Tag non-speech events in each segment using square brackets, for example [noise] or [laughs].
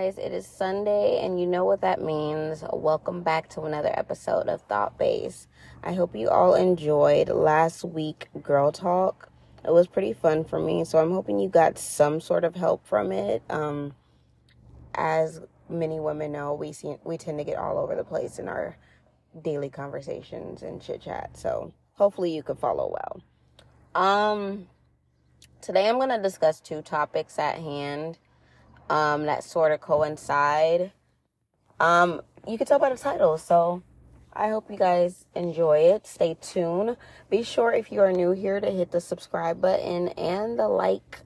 guys? It is Sunday, and you know what that means. Welcome back to another episode of Thought Base. I hope you all enjoyed last week Girl Talk. It was pretty fun for me, so I'm hoping you got some sort of help from it. Um, as many women know, we see we tend to get all over the place in our daily conversations and chit chat. So hopefully you can follow well. Um, today I'm going to discuss two topics at hand um, that sort of coincide. Um, you can tell by the title, so I hope you guys enjoy it. Stay tuned. Be sure if you are new here to hit the subscribe button and the like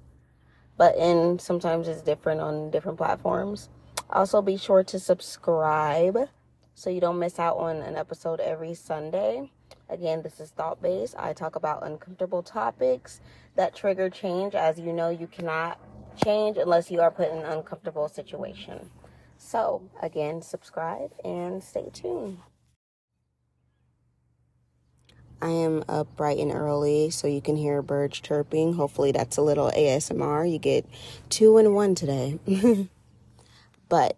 button. Sometimes it's different on different platforms. Also, be sure to subscribe so you don't miss out on an episode every Sunday. Again, this is Thought Based. I talk about uncomfortable topics that trigger change. As you know, you cannot change unless you are put in an uncomfortable situation. So, again, subscribe and stay tuned. I am up bright and early so you can hear birds chirping. Hopefully, that's a little ASMR. You get two in one today. [laughs] but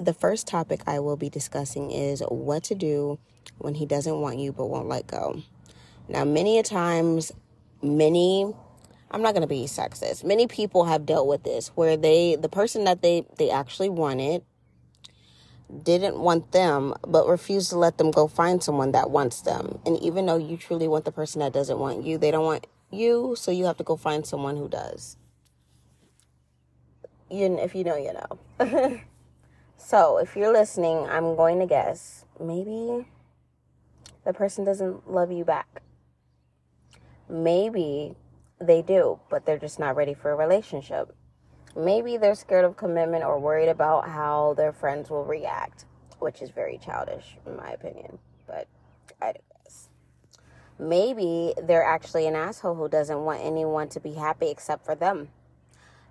the first topic I will be discussing is what to do when he doesn't want you but won't let go. Now, many a times, many I'm not going to be sexist. Many people have dealt with this where they the person that they they actually wanted didn't want them but refused to let them go find someone that wants them. And even though you truly want the person that doesn't want you, they don't want you, so you have to go find someone who does. You if you know, you know. [laughs] so, if you're listening, I'm going to guess maybe the person doesn't love you back. Maybe they do, but they're just not ready for a relationship. Maybe they're scared of commitment or worried about how their friends will react, which is very childish, in my opinion. But I digress. Maybe they're actually an asshole who doesn't want anyone to be happy except for them.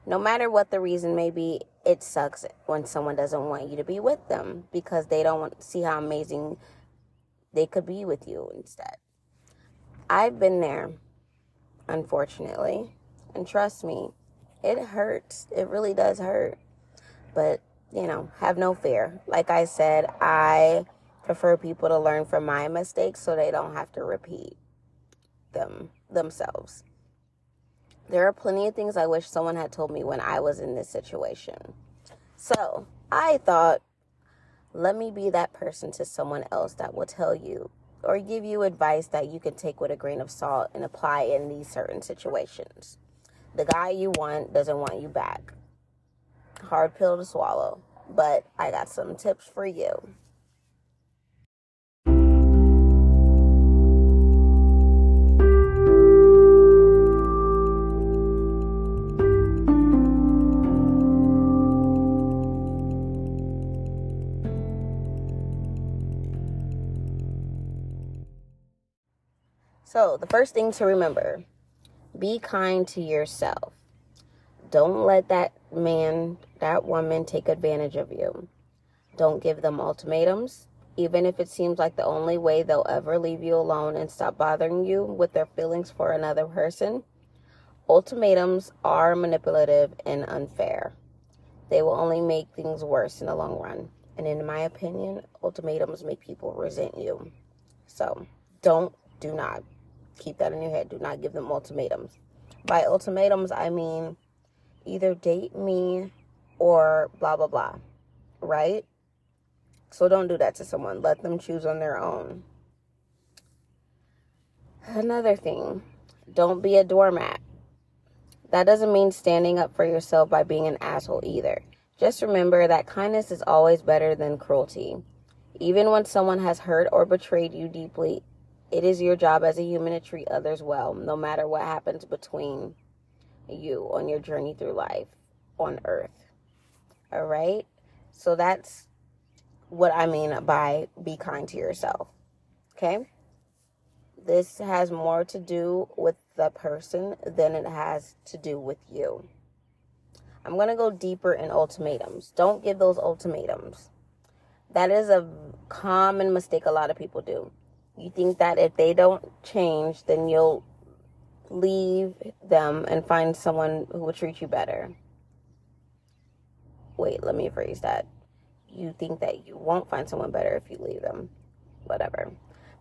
No matter what the reason may be, it sucks when someone doesn't want you to be with them because they don't want see how amazing they could be with you instead. I've been there unfortunately. And trust me, it hurts. It really does hurt. But, you know, have no fear. Like I said, I prefer people to learn from my mistakes so they don't have to repeat them themselves. There are plenty of things I wish someone had told me when I was in this situation. So I thought, let me be that person to someone else that will tell you or give you advice that you can take with a grain of salt and apply in these certain situations. The guy you want doesn't want you back. Hard pill to swallow, but I got some tips for you. So, the first thing to remember be kind to yourself. Don't let that man, that woman take advantage of you. Don't give them ultimatums, even if it seems like the only way they'll ever leave you alone and stop bothering you with their feelings for another person. Ultimatums are manipulative and unfair. They will only make things worse in the long run. And in my opinion, ultimatums make people resent you. So don't, do not Keep that in your head. Do not give them ultimatums. By ultimatums, I mean either date me or blah, blah, blah. Right? So don't do that to someone. Let them choose on their own. Another thing, don't be a doormat. That doesn't mean standing up for yourself by being an asshole either. Just remember that kindness is always better than cruelty. Even when someone has hurt or betrayed you deeply, it is your job as a human to treat others well, no matter what happens between you on your journey through life on earth. All right? So that's what I mean by be kind to yourself. Okay? This has more to do with the person than it has to do with you. I'm going to go deeper in ultimatums. Don't give those ultimatums. That is a common mistake a lot of people do. You think that if they don't change, then you'll leave them and find someone who will treat you better. wait, let me phrase that. You think that you won't find someone better if you leave them. Whatever.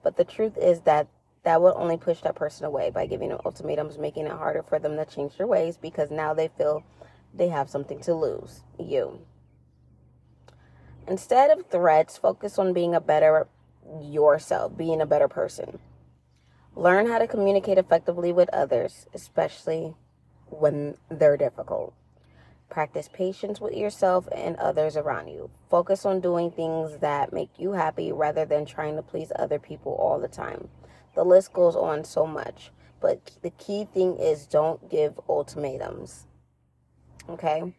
But the truth is that that will only push that person away by giving them ultimatums, making it harder for them to change their ways because now they feel they have something to lose you. Instead of threats, focus on being a better yourself, being a better person. Learn how to communicate effectively with others, especially when they're difficult. Practice patience with yourself and others around you. Focus on doing things that make you happy rather than trying to please other people all the time. The list goes on so much, but the key thing is don't give ultimatums. Okay?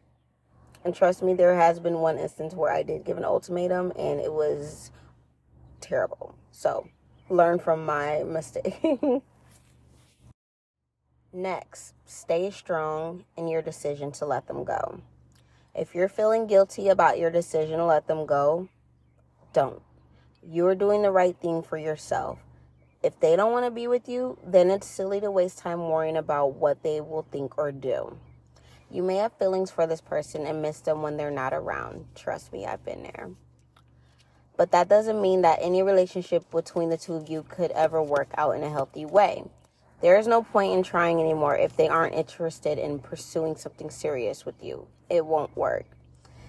And trust me, there has been one instance where I did give an ultimatum and it was terrible. So, learn from my mistake. [laughs] Next, stay strong in your decision to let them go. If you're feeling guilty about your decision to let them go, don't. You're doing the right thing for yourself. If they don't want to be with you, then it's silly to waste time worrying about what they will think or do. You may have feelings for this person and miss them when they're not around. Trust me, I've been there. But that doesn't mean that any relationship between the two of you could ever work out in a healthy way. There is no point in trying anymore if they aren't interested in pursuing something serious with you. It won't work.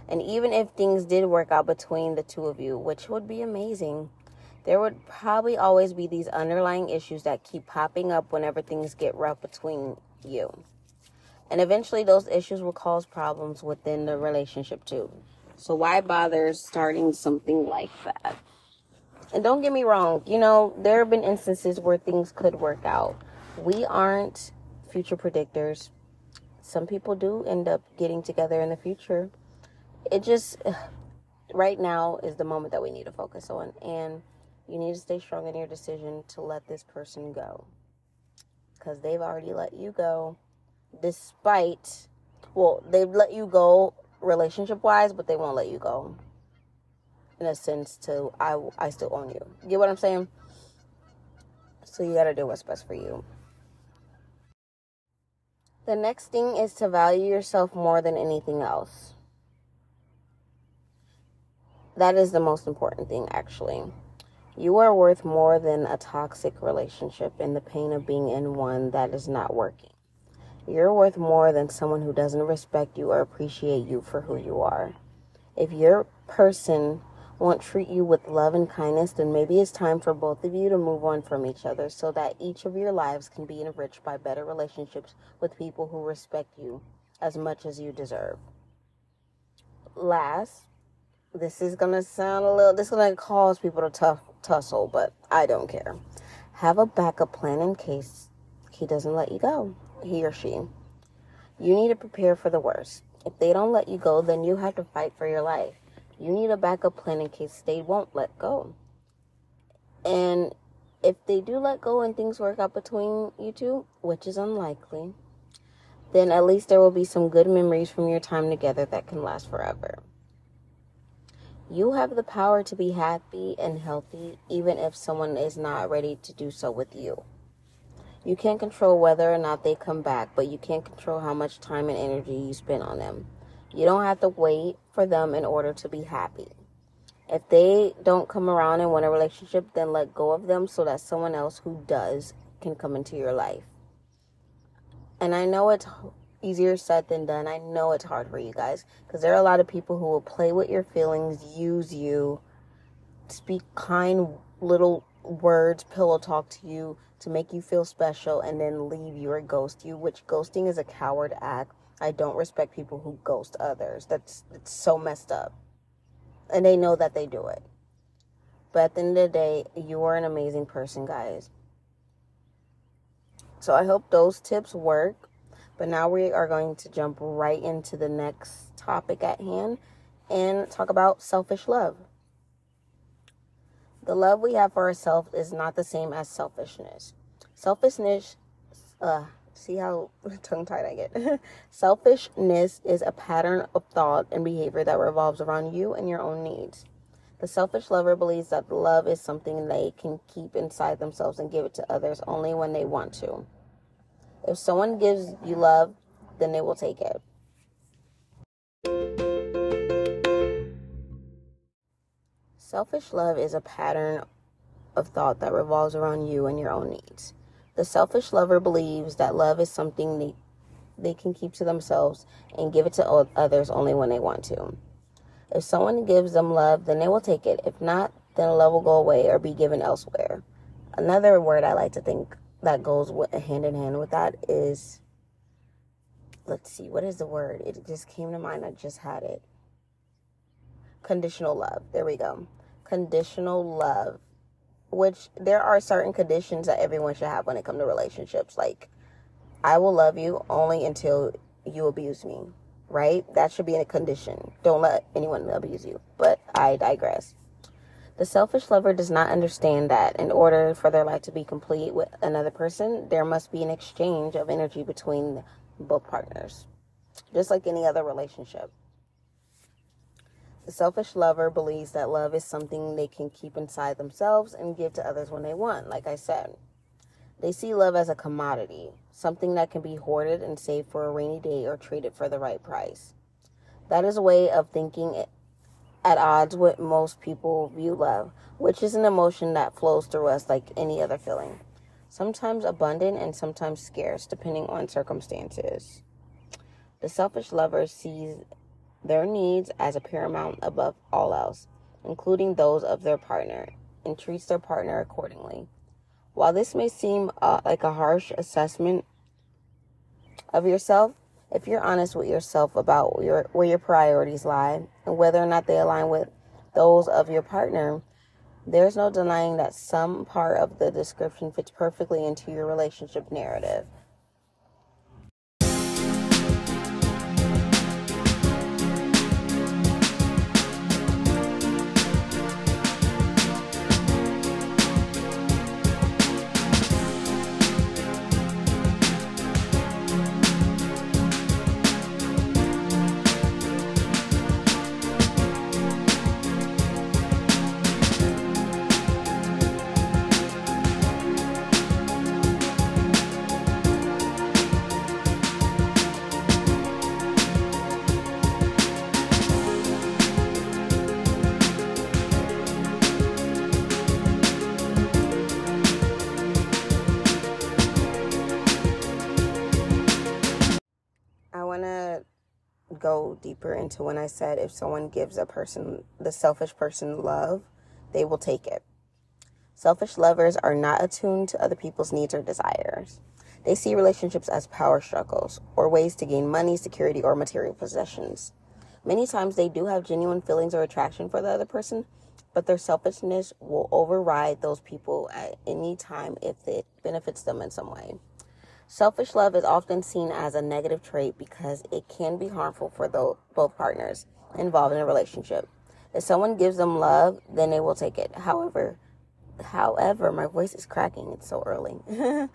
And even if things did work out between the two of you, which would be amazing, there would probably always be these underlying issues that keep popping up whenever things get rough between you. And eventually, those issues will cause problems within the relationship too. So, why bother starting something like that? And don't get me wrong, you know, there have been instances where things could work out we aren't future predictors. Some people do end up getting together in the future. It just, [sighs] right now is the moment that we need to focus on. And you need to stay strong in your decision to let this person go. Because they've already let you go, despite, well, they've let you go relationship wise, but they won't let you go in a sense to I, I still own you. You get what I'm saying? So you got to do what's best for you. The next thing is to value yourself more than anything else. That is the most important thing, actually. You are worth more than a toxic relationship and the pain of being in one that is not working. You're worth more than someone who doesn't respect you or appreciate you for who you are. If your person won't treat you with love and kindness, then maybe it's time for both of you to move on from each other so that each of your lives can be enriched by better relationships with people who respect you as much as you deserve. Last, this is to sound a little, this is to cause people to tough, tussle, but I don't care. Have a backup plan in case he doesn't let you go, he or she. You need to prepare for the worst. If they don't let you go, then you have to fight for your life you need a backup plan in case they won't let go. And if they do let go and things work out between you two, which is unlikely, then at least there will be some good memories from your time together that can last forever. You have the power to be happy and healthy even if someone is not ready to do so with you. You can't control whether or not they come back, but you can't control how much time and energy you spend on them. You don't have to wait for them in order to be happy. If they don't come around and want a relationship, then let go of them so that someone else who does can come into your life. And I know it's easier said than done. I know it's hard for you guys because there are a lot of people who will play with your feelings, use you, speak kind little words, pillow talk to you to make you feel special, and then leave you or ghost you, which ghosting is a coward act I don't respect people who ghost others. That's it's so messed up. And they know that they do it. But at the end of the day, you are an amazing person, guys. So I hope those tips work. But now we are going to jump right into the next topic at hand and talk about selfish love. The love we have for ourselves is not the same as selfishness. Selfishness, uh, See how [laughs] tongue tied I get. [laughs] Selfishness is a pattern of thought and behavior that revolves around you and your own needs. The selfish lover believes that love is something they can keep inside themselves and give it to others only when they want to. If someone gives you love, then they will take it. Selfish love is a pattern of thought that revolves around you and your own needs. The selfish lover believes that love is something they, they can keep to themselves and give it to others only when they want to. If someone gives them love, then they will take it. If not, then love will go away or be given elsewhere. Another word I like to think that goes hand in hand with that is let's see, what is the word? It just came to mind. I just had it. Conditional love. There we go. Conditional love which there are certain conditions that everyone should have when it comes to relationships. Like, I will love you only until you abuse me, right? That should be a condition. Don't let anyone abuse you. But I digress. The selfish lover does not understand that in order for their life to be complete with another person, there must be an exchange of energy between both partners, just like any other relationship. The selfish lover believes that love is something they can keep inside themselves and give to others when they want, like I said. They see love as a commodity, something that can be hoarded and saved for a rainy day or traded for the right price. That is a way of thinking at odds with most people view love, which is an emotion that flows through us like any other feeling. Sometimes abundant and sometimes scarce, depending on circumstances. The selfish lover sees their needs as a paramount above all else, including those of their partner, and treats their partner accordingly. While this may seem uh, like a harsh assessment of yourself, if you're honest with yourself about your, where your priorities lie and whether or not they align with those of your partner, there's no denying that some part of the description fits perfectly into your relationship narrative. Go deeper into when I said if someone gives a person, the selfish person, love, they will take it. Selfish lovers are not attuned to other people's needs or desires. They see relationships as power struggles or ways to gain money, security, or material possessions. Many times they do have genuine feelings or attraction for the other person, but their selfishness will override those people at any time if it benefits them in some way. Selfish love is often seen as a negative trait because it can be harmful for the, both partners involved in a relationship. If someone gives them love, then they will take it. However, however, my voice is cracking. It's so early. [laughs]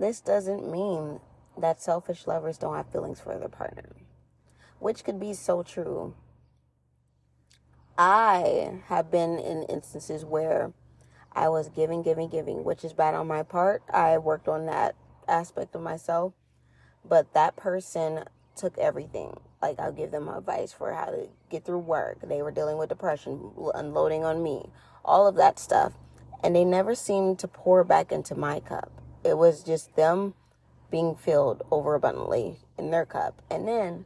this doesn't mean that selfish lovers don't have feelings for their partner, which could be so true. I have been in instances where I was giving, giving, giving, which is bad on my part. I worked on that aspect of myself, but that person took everything. Like I'll give them advice for how to get through work. They were dealing with depression, unloading on me, all of that stuff. And they never seemed to pour back into my cup. It was just them being filled overabundantly in their cup. And then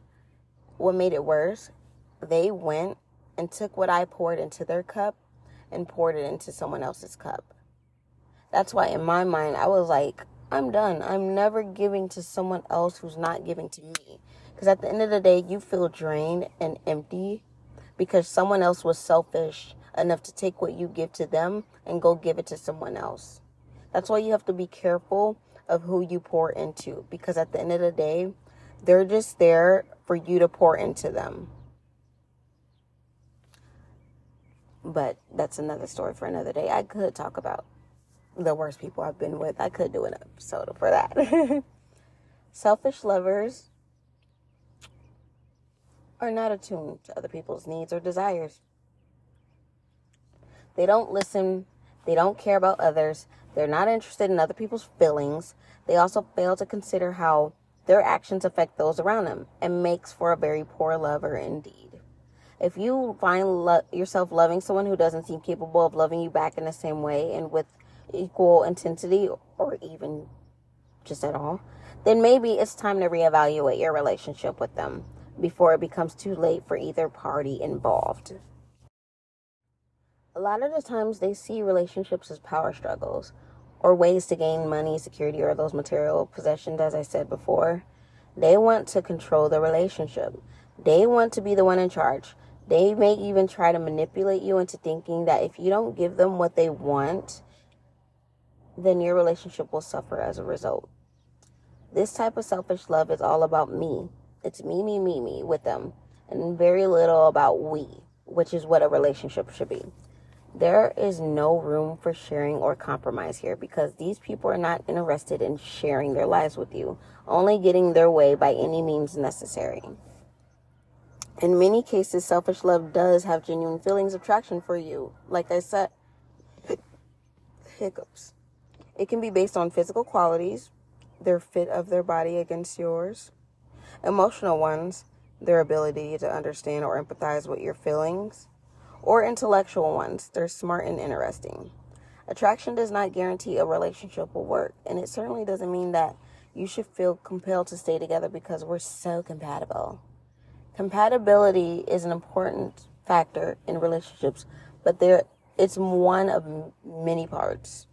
what made it worse, they went and took what I poured into their cup and poured it into someone else's cup. That's why in my mind I was like, I'm done. I'm never giving to someone else who's not giving to me. Because at the end of the day, you feel drained and empty because someone else was selfish enough to take what you give to them and go give it to someone else. That's why you have to be careful of who you pour into because at the end of the day, they're just there for you to pour into them. But that's another story for another day. I could talk about the worst people I've been with. I could do an episode for that. [laughs] Selfish lovers are not attuned to other people's needs or desires. They don't listen, they don't care about others, they're not interested in other people's feelings. They also fail to consider how their actions affect those around them and makes for a very poor lover indeed. If you find lo- yourself loving someone who doesn't seem capable of loving you back in the same way and with equal intensity or even just at all, then maybe it's time to reevaluate your relationship with them before it becomes too late for either party involved. A lot of the times they see relationships as power struggles or ways to gain money, security, or those material possessions, as I said before. They want to control the relationship. They want to be the one in charge. They may even try to manipulate you into thinking that if you don't give them what they want, then your relationship will suffer as a result. This type of selfish love is all about me. It's me, me, me, me with them, and very little about we, which is what a relationship should be. There is no room for sharing or compromise here because these people are not interested in sharing their lives with you, only getting their way by any means necessary. In many cases, selfish love does have genuine feelings of attraction for you. Like I said, [laughs] hiccups. It can be based on physical qualities, their fit of their body against yours, emotional ones, their ability to understand or empathize with your feelings, or intellectual ones, they're smart and interesting. Attraction does not guarantee a relationship will work, and it certainly doesn't mean that you should feel compelled to stay together because we're so compatible. Compatibility is an important factor in relationships, but there it's one of many parts.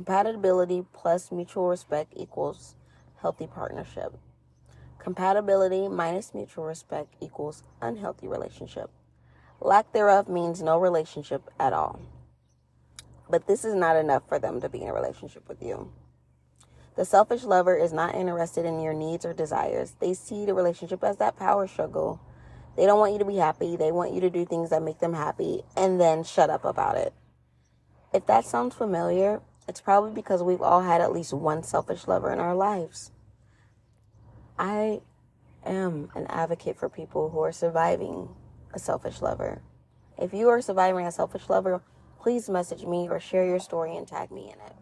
Compatibility plus mutual respect equals healthy partnership. Compatibility minus mutual respect equals unhealthy relationship. Lack thereof means no relationship at all. But this is not enough for them to be in a relationship with you. The selfish lover is not interested in your needs or desires. They see the relationship as that power struggle. They don't want you to be happy. They want you to do things that make them happy and then shut up about it. If that sounds familiar, it's probably because we've all had at least one selfish lover in our lives. I am an advocate for people who are surviving a selfish lover. If you are surviving a selfish lover, please message me or share your story and tag me in it.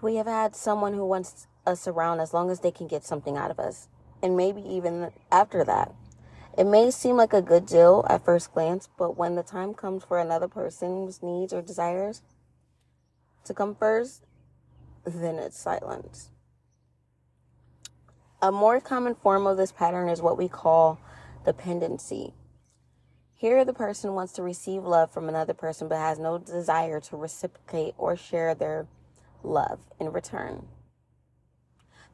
We have had someone who wants us around as long as they can get something out of us, and maybe even after that. It may seem like a good deal at first glance, but when the time comes for another person's needs or desires to come first, then it's silence. A more common form of this pattern is what we call dependency. Here, the person wants to receive love from another person but has no desire to reciprocate or share their love in return.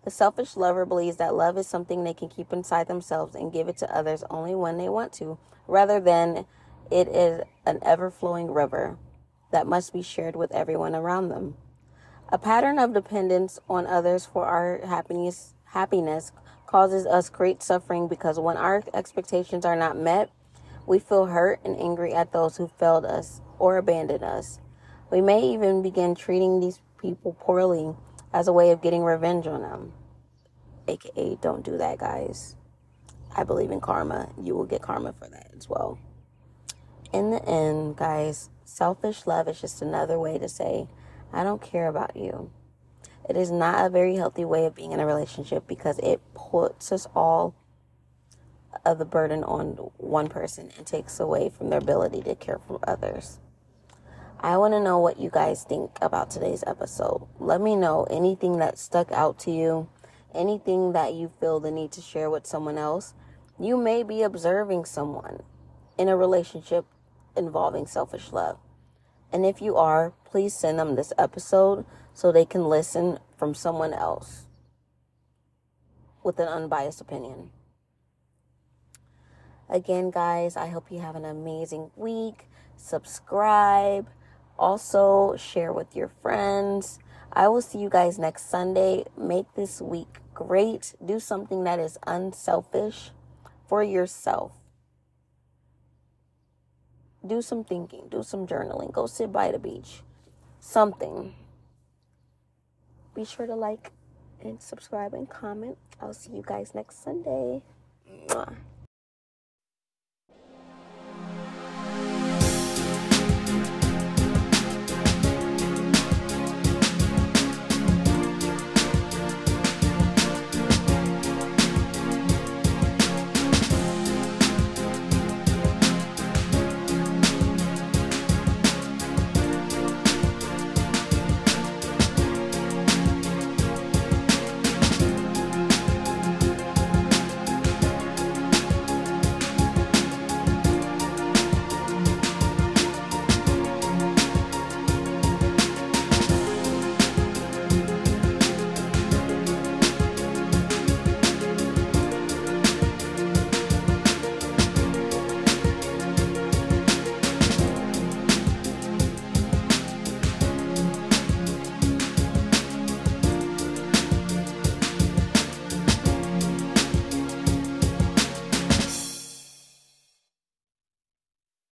The selfish lover believes that love is something they can keep inside themselves and give it to others only when they want to, rather than it is an ever flowing river that must be shared with everyone around them. A pattern of dependence on others for our happiness happiness causes us great suffering because when our expectations are not met, we feel hurt and angry at those who failed us or abandoned us. We may even begin treating these people poorly as a way of getting revenge on them. AKA, don't do that, guys. I believe in karma. You will get karma for that as well. In the end, guys, selfish love is just another way to say, I don't care about you. It is not a very healthy way of being in a relationship because it puts us all of the burden on one person and takes away from their ability to care for others. I want to know what you guys think about today's episode. Let me know anything that stuck out to you, anything that you feel the need to share with someone else. You may be observing someone in a relationship involving selfish love. And if you are, please send them this episode so they can listen from someone else with an unbiased opinion. Again, guys, I hope you have an amazing week. Subscribe. Also, share with your friends. I will see you guys next Sunday. Make this week great. Do something that is unselfish for yourself. Do some thinking, do some journaling, go sit by the beach. Something. Be sure to like and subscribe and comment. I'll see you guys next Sunday. Mwah.